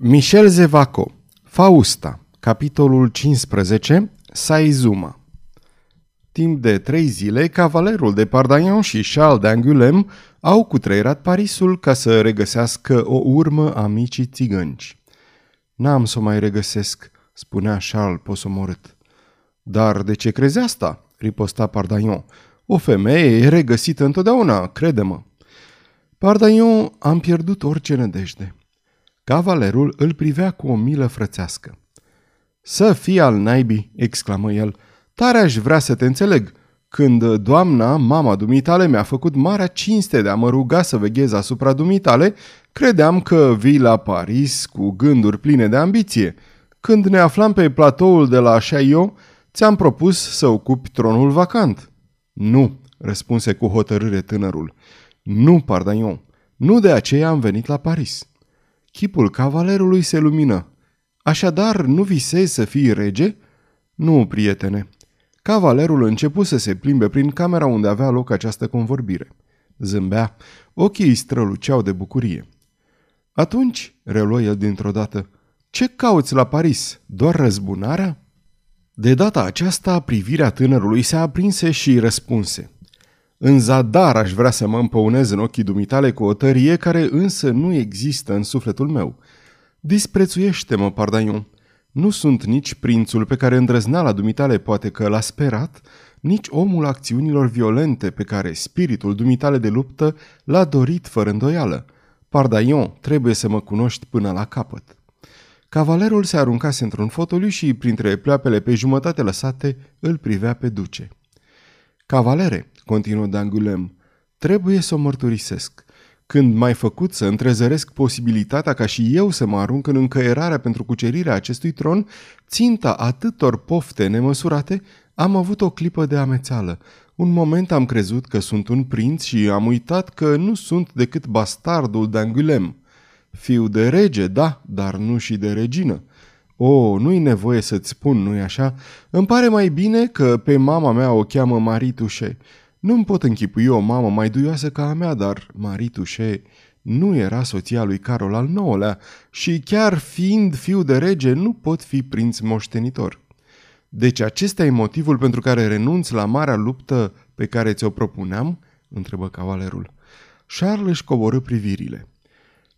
Michel Zevaco Fausta Capitolul 15 Saizuma Timp de trei zile, cavalerul de Pardagnon și Charles d'Angulem au cutreierat Parisul ca să regăsească o urmă a micii țigănci. N-am să o mai regăsesc, spunea Charles posomorât. Dar de ce crezi asta? riposta Pardagnon. O femeie e regăsită întotdeauna, crede-mă. Pardagnon am pierdut orice nădejde. Cavalerul îl privea cu o milă frățească. Să fii al naibii!" exclamă el. Tare aș vrea să te înțeleg. Când doamna, mama dumitale, mi-a făcut marea cinste de a mă ruga să veghez asupra dumitale, credeam că vii la Paris cu gânduri pline de ambiție. Când ne aflam pe platoul de la Chaillot, ți-am propus să ocupi tronul vacant. Nu, răspunse cu hotărâre tânărul. Nu, Pardagnon, nu de aceea am venit la Paris. Chipul cavalerului se lumină. Așadar, nu visezi să fii rege? Nu, prietene. Cavalerul începu să se plimbe prin camera unde avea loc această convorbire. Zâmbea, ochii îi străluceau de bucurie. Atunci, reluă el dintr-o dată, ce cauți la Paris? Doar răzbunarea? De data aceasta, privirea tânărului se aprinse și răspunse. În zadar aș vrea să mă împăunez în ochii dumitale cu o tărie care însă nu există în sufletul meu. Disprețuiește-mă, Pardaion. Nu sunt nici prințul pe care îndrăzneala dumitale poate că l-a sperat, nici omul acțiunilor violente pe care spiritul dumitale de luptă l-a dorit fără îndoială. Pardaion, trebuie să mă cunoști până la capăt. Cavalerul se aruncase într-un fotoliu și, printre pleoapele pe jumătate lăsate, îl privea pe duce. Cavalere, continuă Dangulem, trebuie să o mărturisesc. Când m-ai făcut să întrezăresc posibilitatea ca și eu să mă arunc în încăierarea pentru cucerirea acestui tron, ținta atâtor pofte nemăsurate, am avut o clipă de amețeală. Un moment am crezut că sunt un prinț și am uitat că nu sunt decât bastardul Dangulem. Fiu de rege, da, dar nu și de regină. O, nu-i nevoie să-ți spun, nu-i așa? Îmi pare mai bine că pe mama mea o cheamă Marie Touche. Nu-mi pot închipui o mamă mai duioasă ca a mea, dar Marie Touche nu era soția lui Carol al IX-lea și chiar fiind fiu de rege nu pot fi prinț moștenitor. Deci acesta e motivul pentru care renunț la marea luptă pe care ți-o propuneam? întrebă cavalerul. Charles își coborâ privirile.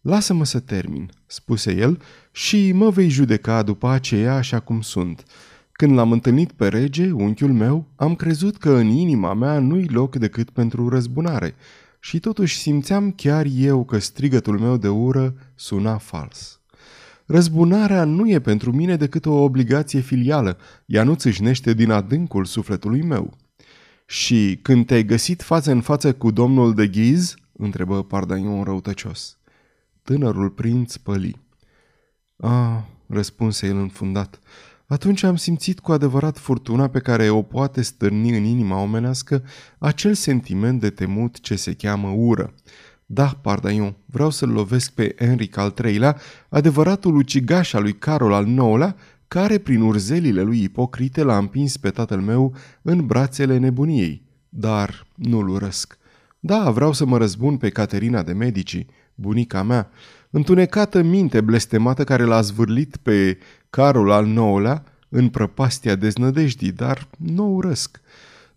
Lasă-mă să termin, spuse el, și mă vei judeca după aceea așa cum sunt. Când l-am întâlnit pe rege, unchiul meu, am crezut că în inima mea nu-i loc decât pentru răzbunare și totuși simțeam chiar eu că strigătul meu de ură suna fals. Răzbunarea nu e pentru mine decât o obligație filială, ea nu țâșnește din adâncul sufletului meu. Și când te-ai găsit față în față cu domnul de Ghiz? întrebă Pardaion răutăcios. Tânărul prinț păli. Ah, răspunse el înfundat, atunci am simțit cu adevărat furtuna pe care o poate stârni în inima omenească acel sentiment de temut ce se cheamă ură. Da, Pardaion, vreau să-l lovesc pe Enric al III-lea, adevăratul ucigaș al lui Carol al IX-lea, care prin urzelile lui ipocrite l-a împins pe tatăl meu în brațele nebuniei. Dar nu-l urăsc. Da, vreau să mă răzbun pe Caterina de Medici, bunica mea, întunecată minte blestemată care l-a zvârlit pe Carol al IX-lea în prăpastia deznădejdii, dar nu urăsc.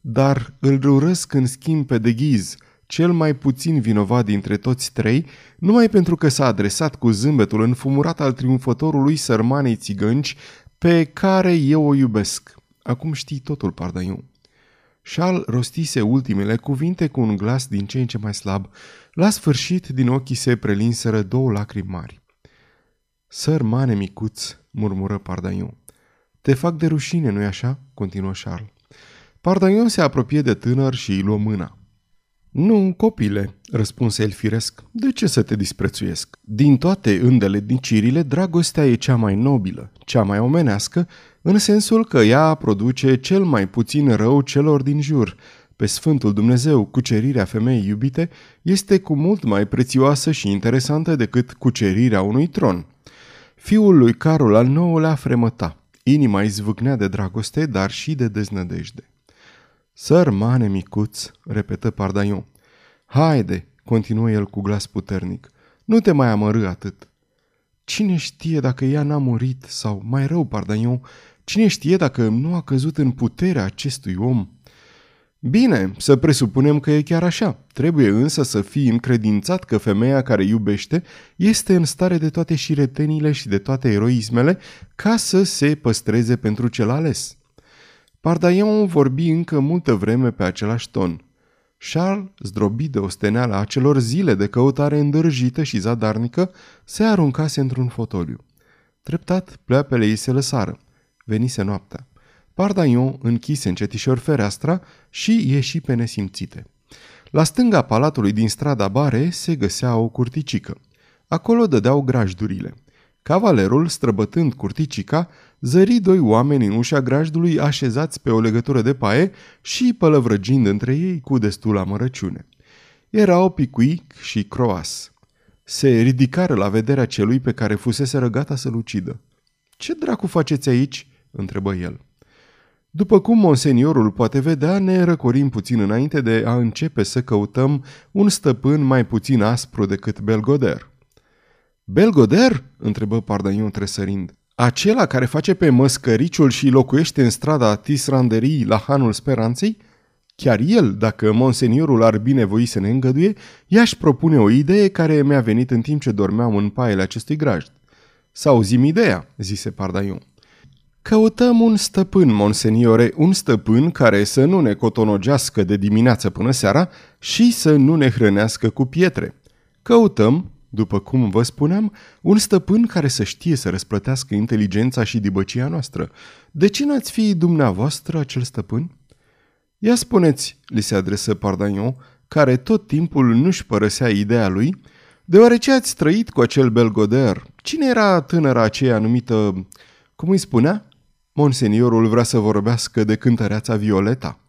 Dar îl urăsc în schimb pe de ghiz, cel mai puțin vinovat dintre toți trei, numai pentru că s-a adresat cu zâmbetul înfumurat al triumfătorului sărmanei țigănci pe care eu o iubesc. Acum știi totul, Pardaiu. Charles rostise ultimele cuvinte cu un glas din ce în ce mai slab. La sfârșit, din ochii se prelinseră două lacrimi mari. Sărmane micuț, murmură Pardaiu. Te fac de rușine, nu-i așa?" continuă Charles. Pardaiu se apropie de tânăr și îi luă mâna. Nu, copile, răspunse el firesc, de ce să te disprețuiesc? Din toate îndeletnicirile, dragostea e cea mai nobilă, cea mai omenească, în sensul că ea produce cel mai puțin rău celor din jur. Pe Sfântul Dumnezeu, cucerirea femeii iubite este cu mult mai prețioasă și interesantă decât cucerirea unui tron. Fiul lui Carol al IX-lea fremăta. Inima izvâcnea de dragoste, dar și de deznădejde. Sărmane micuț, repetă Pardaion. Haide, continuă el cu glas puternic, nu te mai amărâ atât. Cine știe dacă ea n-a murit, sau mai rău, Pardaion, cine știe dacă nu a căzut în puterea acestui om? Bine, să presupunem că e chiar așa. Trebuie însă să fii încredințat că femeia care iubește este în stare de toate șiretenile și de toate eroismele ca să se păstreze pentru cel ales. Pardaion vorbi încă multă vreme pe același ton. Charles, zdrobit de osteneala acelor zile de căutare îndârjită și zadarnică, se aruncase într-un fotoliu. Treptat, pleoapele ei se lăsară. Venise noaptea. Pardaion închise încetișor fereastra și ieși pe nesimțite. La stânga palatului din strada Bare se găsea o curticică. Acolo dădeau grajdurile. Cavalerul, străbătând curticica, zări doi oameni în ușa grajdului așezați pe o legătură de paie și pălăvrăgind între ei cu destul amărăciune. Erau Picuic și Croas. Se ridicară la vederea celui pe care fusese răgata să-l ucidă. Ce dracu faceți aici?" întrebă el. După cum monseniorul poate vedea, ne răcorim puțin înainte de a începe să căutăm un stăpân mai puțin aspru decât Belgoder. Belgoder? întrebă Pardaion tresărind. Acela care face pe măscăriciul și locuiește în strada Tisranderii la Hanul Speranței? Chiar el, dacă monseniorul ar binevoi să ne îngăduie, i-aș propune o idee care mi-a venit în timp ce dormeam în paiele acestui grajd. Să auzim ideea, zise Pardaion. Căutăm un stăpân, monseniore, un stăpân care să nu ne cotonogească de dimineață până seara și să nu ne hrănească cu pietre. Căutăm, după cum vă spuneam, un stăpân care să știe să răsplătească inteligența și dibăcia noastră. De ce n-ați fi dumneavoastră acel stăpân? Ia spuneți, li se adresă Pardagnon, care tot timpul nu-și părăsea ideea lui, deoarece ați trăit cu acel Belgoder. Cine era tânăra aceea numită, cum îi spunea? Monseniorul vrea să vorbească de cântăreața Violeta.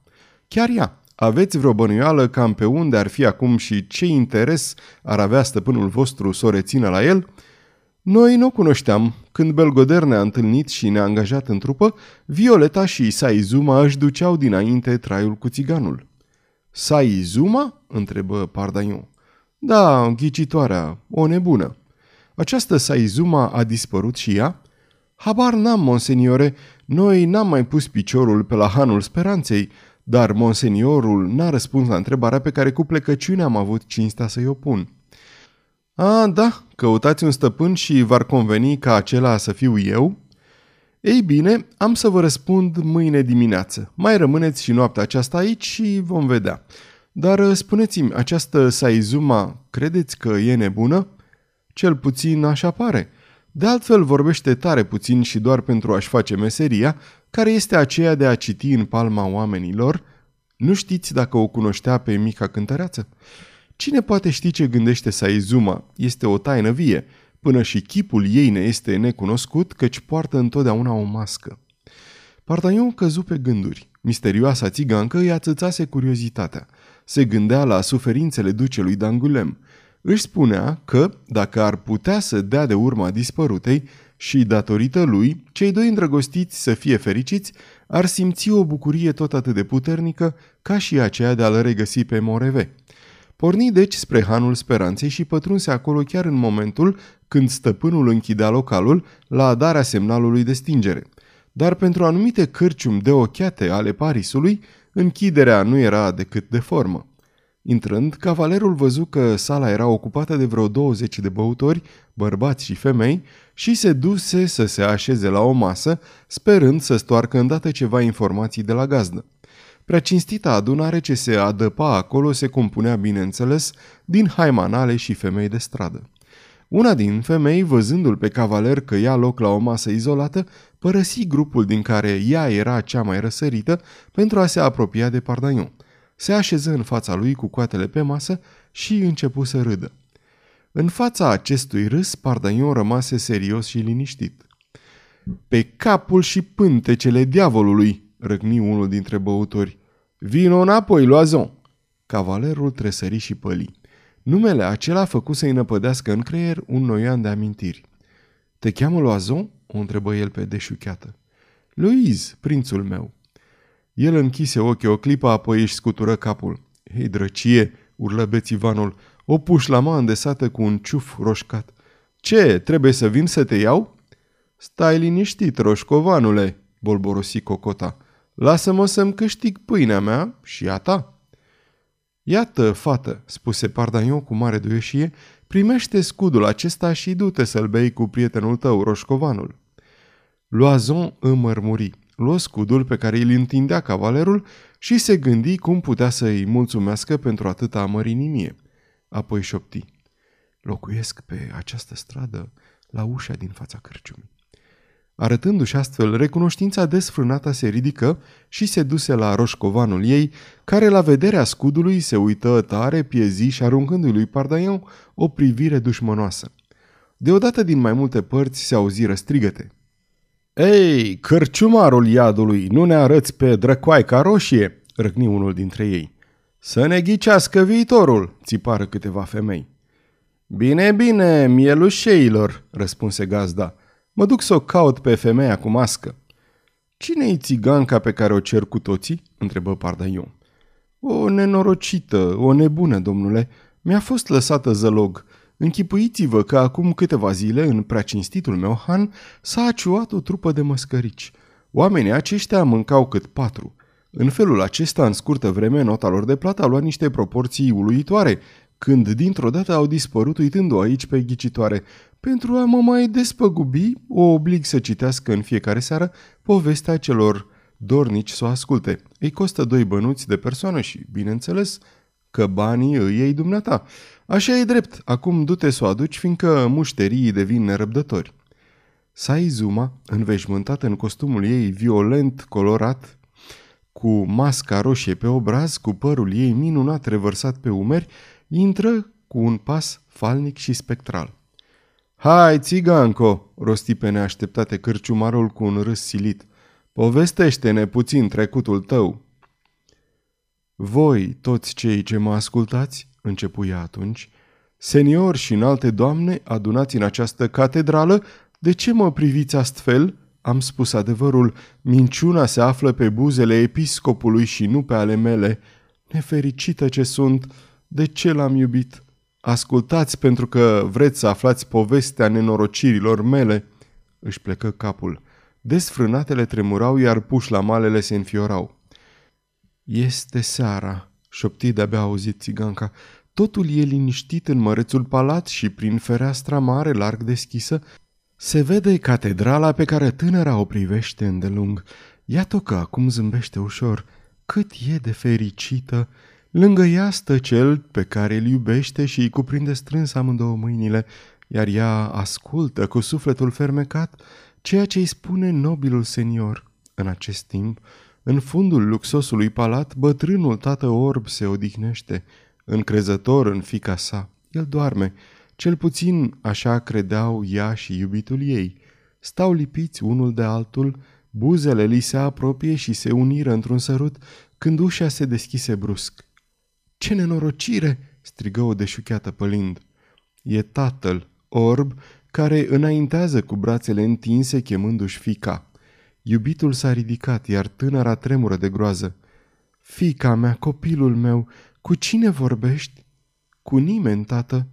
Chiar ea. Aveți vreo bănuială cam pe unde ar fi acum și ce interes ar avea stăpânul vostru să o rețină la el? Noi nu o cunoșteam. Când Belgoder ne-a întâlnit și ne-a angajat în trupă, Violeta și Saizuma își duceau dinainte traiul cu țiganul. Saizuma? întrebă Pardaion. Da, ghicitoarea, o nebună. Această Saizuma a dispărut și ea? Habar n-am, monseniore, noi n-am mai pus piciorul pe la hanul speranței, dar monseniorul n-a răspuns la întrebarea pe care cu plecăciune am avut cinstea să-i o pun. A, da, căutați un stăpân și v-ar conveni ca acela să fiu eu? Ei bine, am să vă răspund mâine dimineață. Mai rămâneți și noaptea aceasta aici și vom vedea. Dar spuneți-mi, această Saizuma, credeți că e nebună? Cel puțin așa pare. De altfel vorbește tare puțin și doar pentru a-și face meseria, care este aceea de a citi în palma oamenilor. Nu știți dacă o cunoștea pe mica cântăreață? Cine poate ști ce gândește Saizuma? Este o taină vie, până și chipul ei ne este necunoscut, căci poartă întotdeauna o mască. Partaion căzu pe gânduri. Misterioasa țigancă îi atâțase curiozitatea. Se gândea la suferințele ducelui Dangulem. Își spunea că, dacă ar putea să dea de urma dispărutei și, datorită lui, cei doi îndrăgostiți să fie fericiți, ar simți o bucurie tot atât de puternică ca și aceea de a-l regăsi pe Moreve. Porni deci spre Hanul Speranței și pătrunse acolo chiar în momentul când stăpânul închidea localul la darea semnalului de stingere. Dar pentru anumite cârciumi de ochiate ale Parisului, închiderea nu era decât de formă. Intrând, cavalerul văzu că sala era ocupată de vreo 20 de băutori, bărbați și femei, și se duse să se așeze la o masă, sperând să stoarcă îndată ceva informații de la gazdă. Prea cinstita adunare ce se adăpa acolo se compunea, bineînțeles, din haimanale și femei de stradă. Una din femei, văzându-l pe cavaler că ia loc la o masă izolată, părăsi grupul din care ea era cea mai răsărită pentru a se apropia de Pardaion – se așeză în fața lui cu coatele pe masă și începu să râdă. În fața acestui râs, Pardaion rămase serios și liniștit. Pe capul și pântecele diavolului, răgni unul dintre băutori. Vino înapoi, Loazon! Cavalerul tresări și păli. Numele acela făcu să-i năpădească în creier un noian de amintiri. Te cheamă Loazon?" o întrebă el pe deșucheată. Louise, prințul meu. El închise ochii o clipă, apoi își scutură capul. Hei, drăcie!" urlă bețivanul, o pușlama îndesată cu un ciuf roșcat. Ce, trebuie să vin să te iau?" Stai liniștit, roșcovanule," bolborosi Cocota. Lasă-mă să-mi câștig pâinea mea și a ta." Iată, fată," spuse Pardaion cu mare duioșie, primește scudul acesta și du-te să-l bei cu prietenul tău, roșcovanul." Loazon îmărmuri, luă scudul pe care îl întindea cavalerul și se gândi cum putea să îi mulțumească pentru atâta mărinimie. Apoi șopti. Locuiesc pe această stradă la ușa din fața cârciumii. Arătându-și astfel recunoștința desfrânată se ridică și se duse la roșcovanul ei, care la vederea scudului se uită tare, pieziș și aruncându-i lui Pardaion o privire dușmănoasă. Deodată din mai multe părți se auziră strigăte. Ei, cărciumarul iadului, nu ne arăți pe drăcoaica roșie?" răcni unul dintre ei. Să ne ghicească viitorul!" țipară câteva femei. Bine, bine, mielușeilor!" răspunse gazda. Mă duc să o caut pe femeia cu mască." Cine-i țiganca pe care o cer cu toții?" întrebă Pardaion. O nenorocită, o nebună, domnule. Mi-a fost lăsată zălog. Închipuiți-vă că acum câteva zile, în prea cinstitul meu han, s-a aciuat o trupă de măscărici. Oamenii aceștia mâncau cât patru. În felul acesta, în scurtă vreme, nota lor de plată a luat niște proporții uluitoare, când dintr-o dată au dispărut uitându-o aici pe ghicitoare. Pentru a mă mai despăgubi, o oblig să citească în fiecare seară povestea celor dornici să o asculte. Îi costă doi bănuți de persoană și, bineînțeles, că banii îi iei dumneata. Așa e drept, acum du-te să o aduci, fiindcă mușterii devin nerăbdători. Saizuma, înveșmântată în costumul ei violent colorat, cu masca roșie pe obraz, cu părul ei minunat revărsat pe umeri, intră cu un pas falnic și spectral. Hai, țiganco!" rosti pe neașteptate cârciumarul cu un râs silit. Povestește-ne puțin trecutul tău." Voi, toți cei ce mă ascultați, începu ea atunci, seniori și înalte doamne adunați în această catedrală, de ce mă priviți astfel?" Am spus adevărul, minciuna se află pe buzele episcopului și nu pe ale mele. Nefericită ce sunt, de ce l-am iubit? Ascultați pentru că vreți să aflați povestea nenorocirilor mele. Își plecă capul. Desfrânatele tremurau, iar pușlamalele se înfiorau. Este seara, șopti de-abia auzit țiganca. Totul e liniștit în mărețul palat și prin fereastra mare larg deschisă se vede catedrala pe care tânăra o privește îndelung. Iată că acum zâmbește ușor. Cât e de fericită! Lângă ea stă cel pe care îl iubește și îi cuprinde strâns amândouă mâinile, iar ea ascultă cu sufletul fermecat ceea ce îi spune nobilul senior. În acest timp, în fundul luxosului palat, bătrânul tată orb se odihnește, încrezător în fica sa. El doarme, cel puțin așa credeau ea și iubitul ei. Stau lipiți unul de altul, buzele li se apropie și se uniră într-un sărut când ușa se deschise brusc. Ce nenorocire!" strigă o deșucheată pălind. E tatăl, orb, care înaintează cu brațele întinse chemându-și fica. Iubitul s-a ridicat, iar tânăra tremură de groază. Fica mea, copilul meu, cu cine vorbești? Cu nimeni, tată.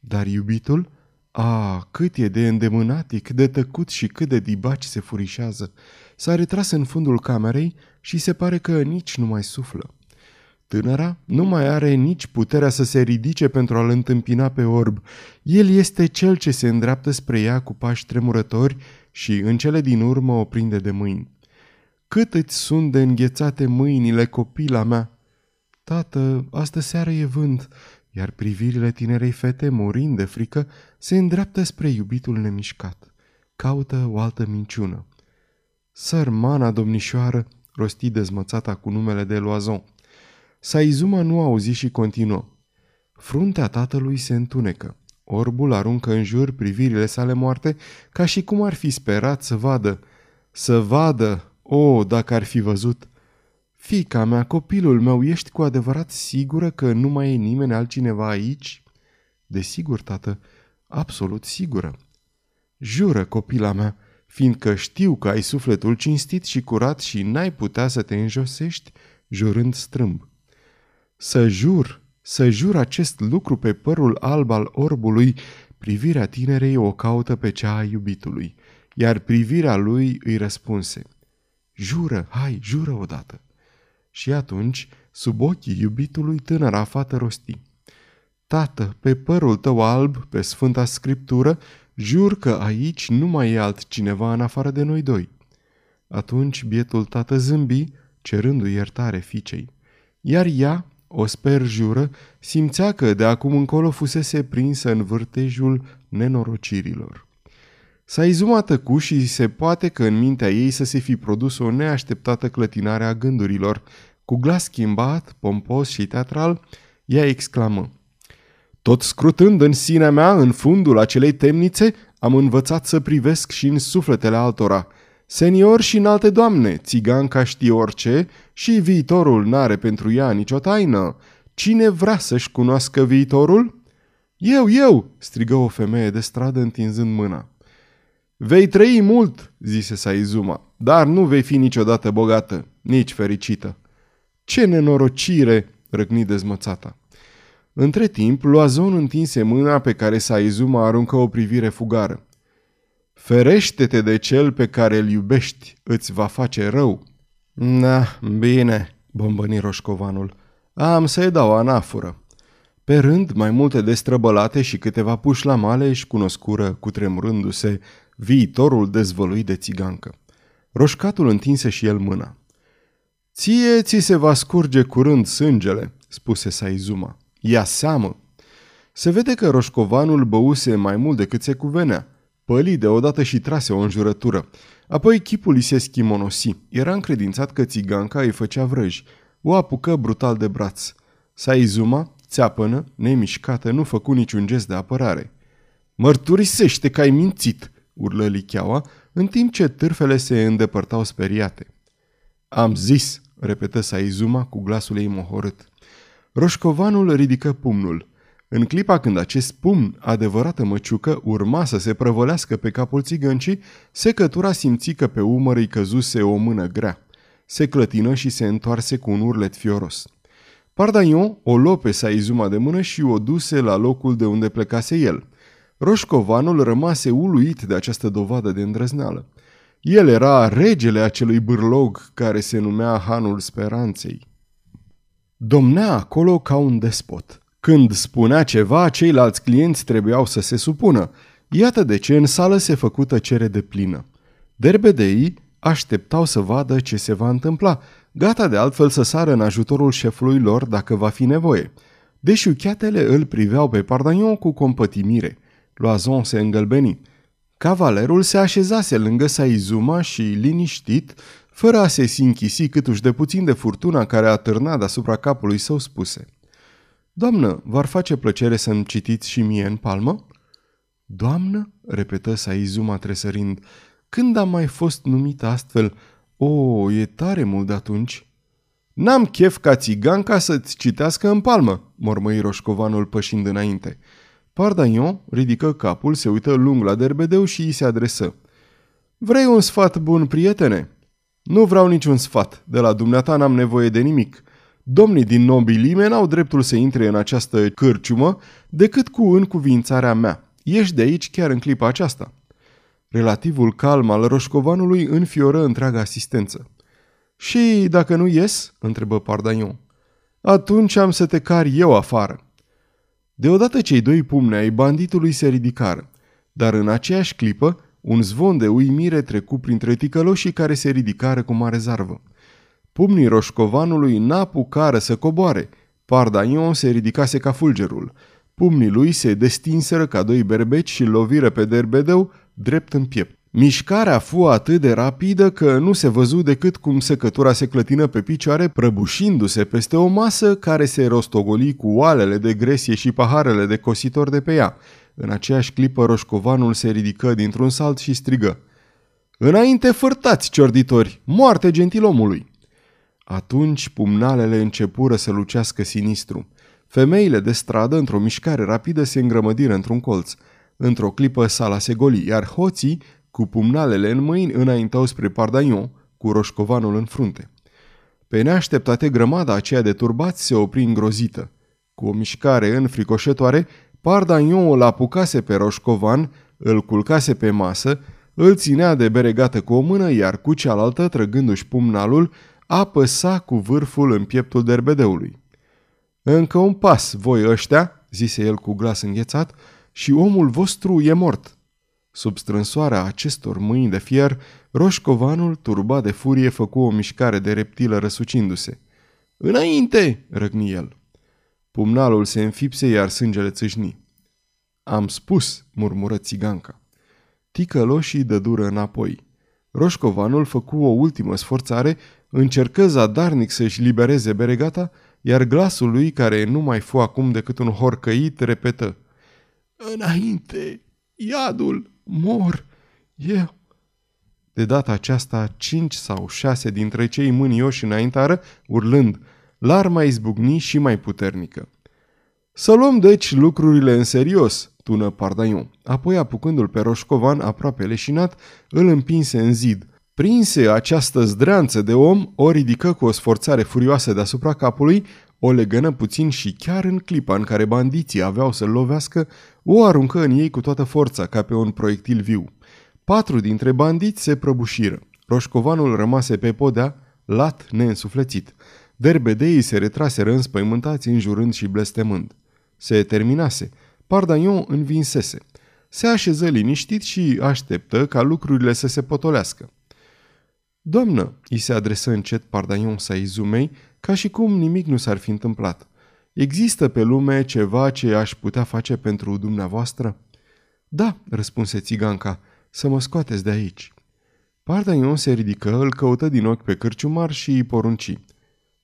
Dar iubitul? A, cât e de îndemânatic, de tăcut și cât de dibaci se furișează. S-a retras în fundul camerei și se pare că nici nu mai suflă. Tânăra nu mai are nici puterea să se ridice pentru a-l întâmpina pe orb. El este cel ce se îndreaptă spre ea cu pași tremurători și în cele din urmă o prinde de mâini. Cât îți sunt de înghețate mâinile, copila mea? Tată, astă seară e vânt, iar privirile tinerei fete, murind de frică, se îndreaptă spre iubitul nemișcat. Caută o altă minciună. Sărmana domnișoară, rosti dezmățata cu numele de Loazon. Saizuma nu auzi și continuă. Fruntea tatălui se întunecă. Orbul aruncă în jur privirile sale moarte, ca și cum ar fi sperat să vadă. Să vadă! O, oh, dacă ar fi văzut! Fica mea, copilul meu, ești cu adevărat sigură că nu mai e nimeni altcineva aici? Desigur, tată, absolut sigură. Jură, copila mea, fiindcă știu că ai sufletul cinstit și curat și n-ai putea să te înjosești jurând strâmb. Să jur, să jur acest lucru pe părul alb al orbului, Privirea tinerei o caută pe cea a iubitului, iar privirea lui îi răspunse. Jură, hai, jură odată. Și atunci, sub ochii iubitului, tânăra fată rosti. Tată, pe părul tău alb, pe Sfânta Scriptură, jur că aici nu mai e altcineva în afară de noi doi. Atunci bietul tată zâmbi, cerându-i iertare fiicei. Iar ea, o sper jură, simțea că de acum încolo fusese prinsă în vârtejul nenorocirilor. S-a izumat tăcu și se poate că în mintea ei să se fi produs o neașteptată clătinare a gândurilor. Cu glas schimbat, pompos și teatral, ea exclamă. Tot scrutând în sinea mea, în fundul acelei temnițe, am învățat să privesc și în sufletele altora. Senior și în alte doamne, țiganca știe orice și viitorul n-are pentru ea nicio taină. Cine vrea să-și cunoască viitorul? Eu, eu, strigă o femeie de stradă întinzând mâna. Vei trăi mult, zise Saizuma, dar nu vei fi niciodată bogată, nici fericită. Ce nenorocire, răgni dezmățata. Între timp, Loazon întinse mâna pe care Saizuma aruncă o privire fugară. Ferește-te de cel pe care îl iubești, îți va face rău. Da, bine, bombăni roșcovanul. Am să-i dau anafură. Pe rând, mai multe destrăbălate și câteva puși la male își cunoscură, cutremurându-se, viitorul dezvăluit de țigancă. Roșcatul întinse și el mâna. Ție ți se va scurge curând sângele, spuse Saizuma. Ia seamă! Se vede că roșcovanul băuse mai mult decât se cuvenea. Păli deodată și trase o înjurătură. Apoi chipul îi se schimonosi. Era încredințat că țiganca îi făcea vrăji. O apucă brutal de braț. Saizuma, țeapănă, nemișcată, nu făcu niciun gest de apărare. Mărturisește că ai mințit!" urlă licheaua, în timp ce târfele se îndepărtau speriate. Am zis, repetă Saizuma cu glasul ei mohorât. Roșcovanul ridică pumnul. În clipa când acest pumn, adevărată măciucă, urma să se prăvălească pe capul țigăncii, secătura simți că pe umăr îi căzuse o mână grea. Se clătină și se întoarse cu un urlet fioros. Pardaion o luă pe Saizuma de mână și o duse la locul de unde plecase el. Roșcovanul rămase uluit de această dovadă de îndrăzneală. El era regele acelui bârlog care se numea Hanul Speranței. Domnea acolo ca un despot. Când spunea ceva, ceilalți clienți trebuiau să se supună. Iată de ce în sală se făcu tăcere de plină. Derbedei așteptau să vadă ce se va întâmpla, gata de altfel să sară în ajutorul șefului lor dacă va fi nevoie. Deșuchiatele îl priveau pe Pardagnon cu compătimire. Loazon se îngălbeni. Cavalerul se așezase lângă Saizuma și, liniștit, fără a se sinchisi câtuși de puțin de furtuna care a târnat deasupra capului său, spuse Doamnă, v-ar face plăcere să-mi citiți și mie în palmă?" Doamnă?" repetă Saizuma tresărind. Când am mai fost numit astfel? O, e tare mult de atunci." N-am chef ca țiganca să-ți citească în palmă," mormăi roșcovanul pășind înainte. Pardagnon ridică capul, se uită lung la derbedeu și îi se adresă. Vrei un sfat bun, prietene?" Nu vreau niciun sfat. De la dumneata n-am nevoie de nimic. Domnii din nobilime n-au dreptul să intre în această cârciumă decât cu încuvințarea mea. Ești de aici chiar în clipa aceasta." Relativul calm al roșcovanului înfioră întreaga asistență. Și dacă nu ies?" întrebă Pardagnon. Atunci am să te car eu afară." Deodată cei doi pumne ai banditului se ridicară, dar în aceeași clipă un zvon de uimire trecu printre ticăloșii care se ridicară cu mare zarvă. Pumnii roșcovanului n-apucară să coboare. Pardaion se ridicase ca fulgerul. Pumnii lui se destinseră ca doi berbeci și loviră pe derbedeu drept în piept. Mișcarea fu atât de rapidă că nu se văzu decât cum secătura se clătină pe picioare, prăbușindu-se peste o masă care se rostogoli cu oalele de gresie și paharele de cositor de pe ea. În aceeași clipă roșcovanul se ridică dintr-un salt și strigă. Înainte fărtați, ciorditori! Moarte gentilomului! Atunci pumnalele începură să lucească sinistru. Femeile de stradă, într-o mișcare rapidă, se îngrămădiră într-un colț. Într-o clipă sala se goli, iar hoții, cu pumnalele în mâini, înaintau spre Pardaion, cu roșcovanul în frunte. Pe neașteptate grămada aceea de turbați se opri îngrozită. Cu o mișcare înfricoșătoare, Pardagnon îl apucase pe Roșcovan, îl culcase pe masă, îl ținea de beregată cu o mână, iar cu cealaltă, trăgându-și pumnalul, apăsa cu vârful în pieptul derbedeului. Încă un pas, voi ăștia, zise el cu glas înghețat, și omul vostru e mort. Sub strânsoarea acestor mâini de fier, Roșcovanul, turbat de furie, făcu o mișcare de reptilă răsucindu-se. Înainte!" răgni el. Pumnalul se înfipse, iar sângele țâșni. Am spus, murmură țiganca. Ticăloșii dădură înapoi. Roșcovanul făcu o ultimă sforțare, încercă zadarnic să-și libereze beregata, iar glasul lui, care nu mai fu acum decât un horcăit, repetă. Înainte, iadul, mor, eu. De data aceasta, cinci sau șase dintre cei mânioși înaintară, urlând, larma izbucni și mai puternică. Să luăm deci lucrurile în serios, tună Pardaion. Apoi, apucându-l pe Roșcovan aproape leșinat, îl împinse în zid. Prinse această zdreanță de om, o ridică cu o sforțare furioasă deasupra capului, o legănă puțin și chiar în clipa în care bandiții aveau să-l lovească, o aruncă în ei cu toată forța, ca pe un proiectil viu. Patru dintre bandiți se prăbușiră. Roșcovanul rămase pe podea, lat neînsuflețit. Derbedeii se retraseră înspăimântați, înjurând și blestemând. Se terminase. Pardaion învinsese. Se așeză liniștit și așteptă ca lucrurile să se potolească. Doamnă, îi se adresă încet Pardaion Saizumei, ca și cum nimic nu s-ar fi întâmplat. Există pe lume ceva ce aș putea face pentru dumneavoastră? Da, răspunse țiganca, să mă scoateți de aici. Pardaion se ridică, îl căută din ochi pe cârciumar și îi porunci.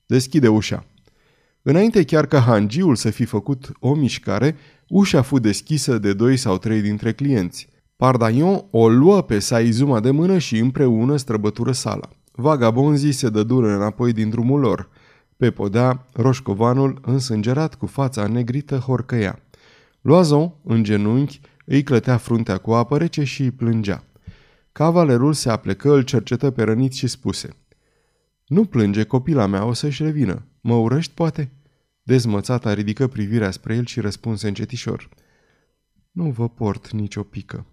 Deschide ușa. Înainte chiar ca hangiul să fi făcut o mișcare, ușa fu deschisă de doi sau trei dintre clienți. Pardaion o luă pe Saizuma de mână și împreună străbătură sala. Vagabonzii se dădură înapoi din drumul lor. Pe podea, roșcovanul, însângerat cu fața negrită, horcăia. Loazon, în genunchi, îi clătea fruntea cu apă rece și îi plângea. Cavalerul se aplecă, îl cercetă pe rănit și spuse Nu plânge, copila mea, o să-și revină. Mă urăști, poate?" Dezmățata ridică privirea spre el și răspunse încetișor. Nu vă port nicio pică.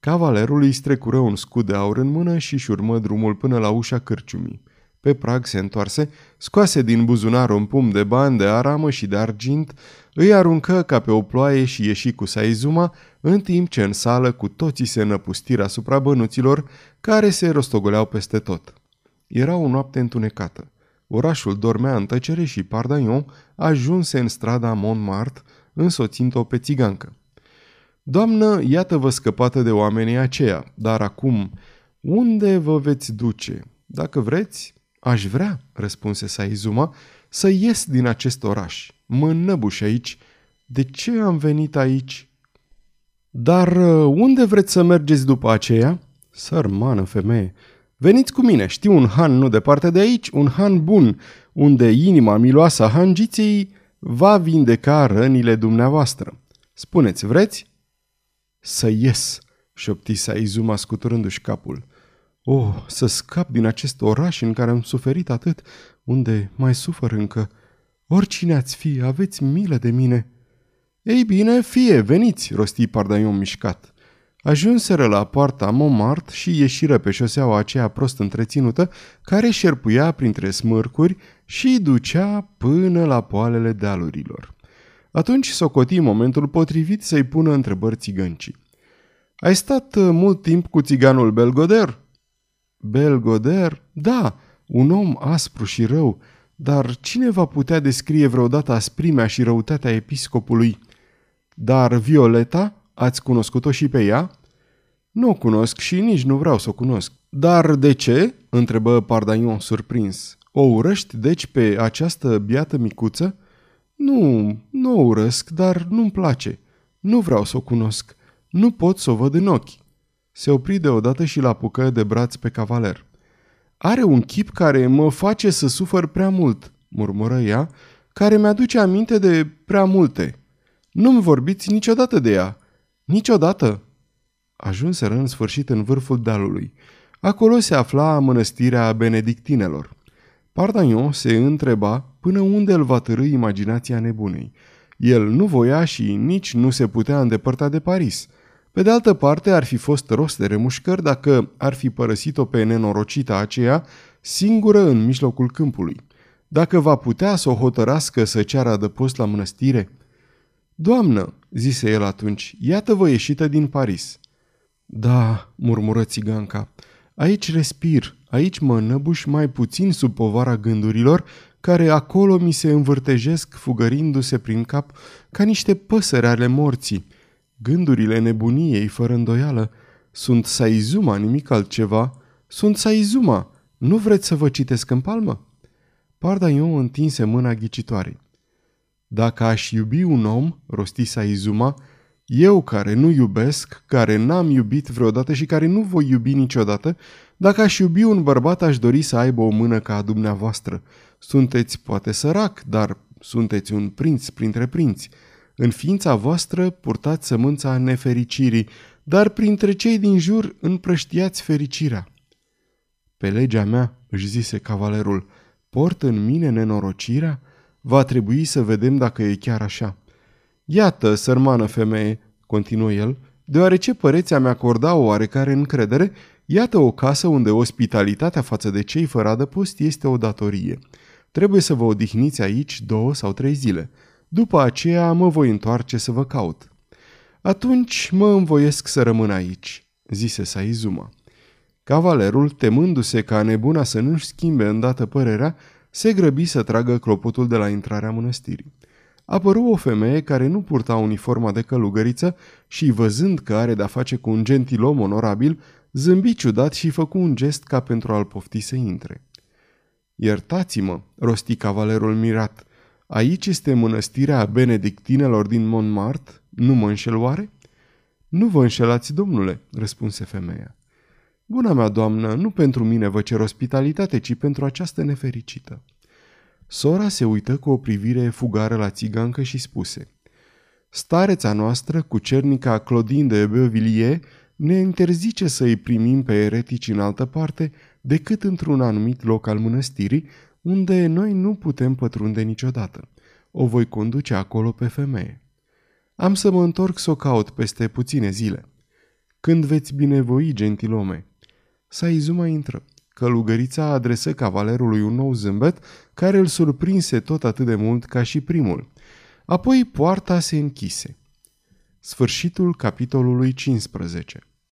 Cavalerul îi strecură un scut de aur în mână și își urmă drumul până la ușa cârciumii. Pe prag se întoarse, scoase din buzunar un pum de bani de aramă și de argint, îi aruncă ca pe o ploaie și ieși cu Saizuma, în timp ce în sală cu toții se năpustiră asupra bănuților care se rostogoleau peste tot. Era o noapte întunecată. Orașul dormea în tăcere și Pardaion ajunse în strada Montmartre, însoțind-o pe țigancă. Doamnă, iată-vă scăpată de oamenii aceia, dar acum, unde vă veți duce? Dacă vreți, aș vrea, răspunse Saizuma, să ies din acest oraș. Mă înnăbuș aici. De ce am venit aici? Dar uh, unde vreți să mergeți după aceea? Sărmană femeie, veniți cu mine, știu un han nu departe de aici, un han bun, unde inima miloasă a hangiței va vindeca rănile dumneavoastră. Spuneți, vreți? Să ies, șopti Saizuma scuturându-și capul. Oh, să scap din acest oraș în care am suferit atât, unde mai sufăr încă. Oricine ați fi, aveți milă de mine. Ei bine, fie, veniți, rosti Pardaion mișcat. Ajunseră la poarta Montmartre și ieșiră pe șoseaua aceea prost întreținută, care șerpuia printre smârcuri și ducea până la poalele dealurilor. Atunci socoti momentul potrivit să-i pună întrebări țigăncii. Ai stat uh, mult timp cu țiganul Belgoder?" Belgoder? Da, un om aspru și rău, dar cine va putea descrie vreodată asprimea și răutatea episcopului? Dar Violeta, ați cunoscut-o și pe ea? Nu o cunosc și nici nu vreau să o cunosc. Dar de ce? întrebă Pardaion surprins. O urăști deci pe această biată micuță? Nu, nu o urăsc, dar nu-mi place. Nu vreau să o cunosc. Nu pot să o văd în ochi. Se opri deodată și l apucă de braț pe cavaler. Are un chip care mă face să sufăr prea mult, murmură ea, care mi-aduce aminte de prea multe. Nu-mi vorbiți niciodată de ea. Niciodată. Ajunseră în sfârșit în vârful dealului. Acolo se afla mănăstirea benedictinelor. Pardagnon se întreba până unde îl va târâi imaginația nebunei. El nu voia și nici nu se putea îndepărta de Paris. Pe de altă parte, ar fi fost rost de remușcări dacă ar fi părăsit-o pe nenorocita aceea singură în mijlocul câmpului. Dacă va putea să o hotărască să ceară adăpost la mănăstire? Doamnă, zise el atunci, iată-vă ieșită din Paris. Da, murmură țiganca, aici respir, aici mă năbuș mai puțin sub povara gândurilor care acolo mi se învârtejesc fugărindu-se prin cap ca niște păsări ale morții. Gândurile nebuniei, fără îndoială, sunt Saizuma, nimic altceva. Sunt Saizuma. Nu vreți să vă citesc în palmă? Pardaion întinse mâna ghicitoare. Dacă aș iubi un om, rosti Saizuma, eu care nu iubesc, care n-am iubit vreodată și care nu voi iubi niciodată, dacă aș iubi un bărbat, aș dori să aibă o mână ca a dumneavoastră. Sunteți poate sărac, dar sunteți un prinț printre prinți. În ființa voastră purtați sămânța nefericirii, dar printre cei din jur împrăștiați fericirea. Pe legea mea, își zise cavalerul, port în mine nenorocirea? Va trebui să vedem dacă e chiar așa. Iată, sărmană femeie, continuă el, deoarece păreția mi acorda o oarecare încredere, iată o casă unde ospitalitatea față de cei fără adăpost este o datorie. Trebuie să vă odihniți aici două sau trei zile. După aceea mă voi întoarce să vă caut. Atunci mă învoiesc să rămân aici, zise Saizuma. Cavalerul, temându-se ca nebuna să nu-și schimbe îndată părerea, se grăbi să tragă clopotul de la intrarea mănăstirii. Apăru o femeie care nu purta uniforma de călugăriță și, văzând că are de-a face cu un gentilom onorabil, zâmbi ciudat și făcu un gest ca pentru a-l pofti să intre. Iertați-mă, rosti cavalerul mirat, aici este mănăstirea benedictinelor din Montmartre? Nu mă înșel oare? Nu vă înșelați, domnule, răspunse femeia. Buna mea doamnă, nu pentru mine vă cer ospitalitate, ci pentru această nefericită. Sora se uită cu o privire fugară la țigancă și spuse Stareța noastră, cu cernica Claudine de Beauvilliers, ne interzice să îi primim pe eretici în altă parte decât într-un anumit loc al mănăstirii, unde noi nu putem pătrunde niciodată. O voi conduce acolo pe femeie. Am să mă întorc să o caut peste puține zile. Când veți binevoi, gentilome? Saizuma intră. Călugărița adresă cavalerului un nou zâmbet care îl surprinse tot atât de mult ca și primul. Apoi poarta se închise. Sfârșitul capitolului 15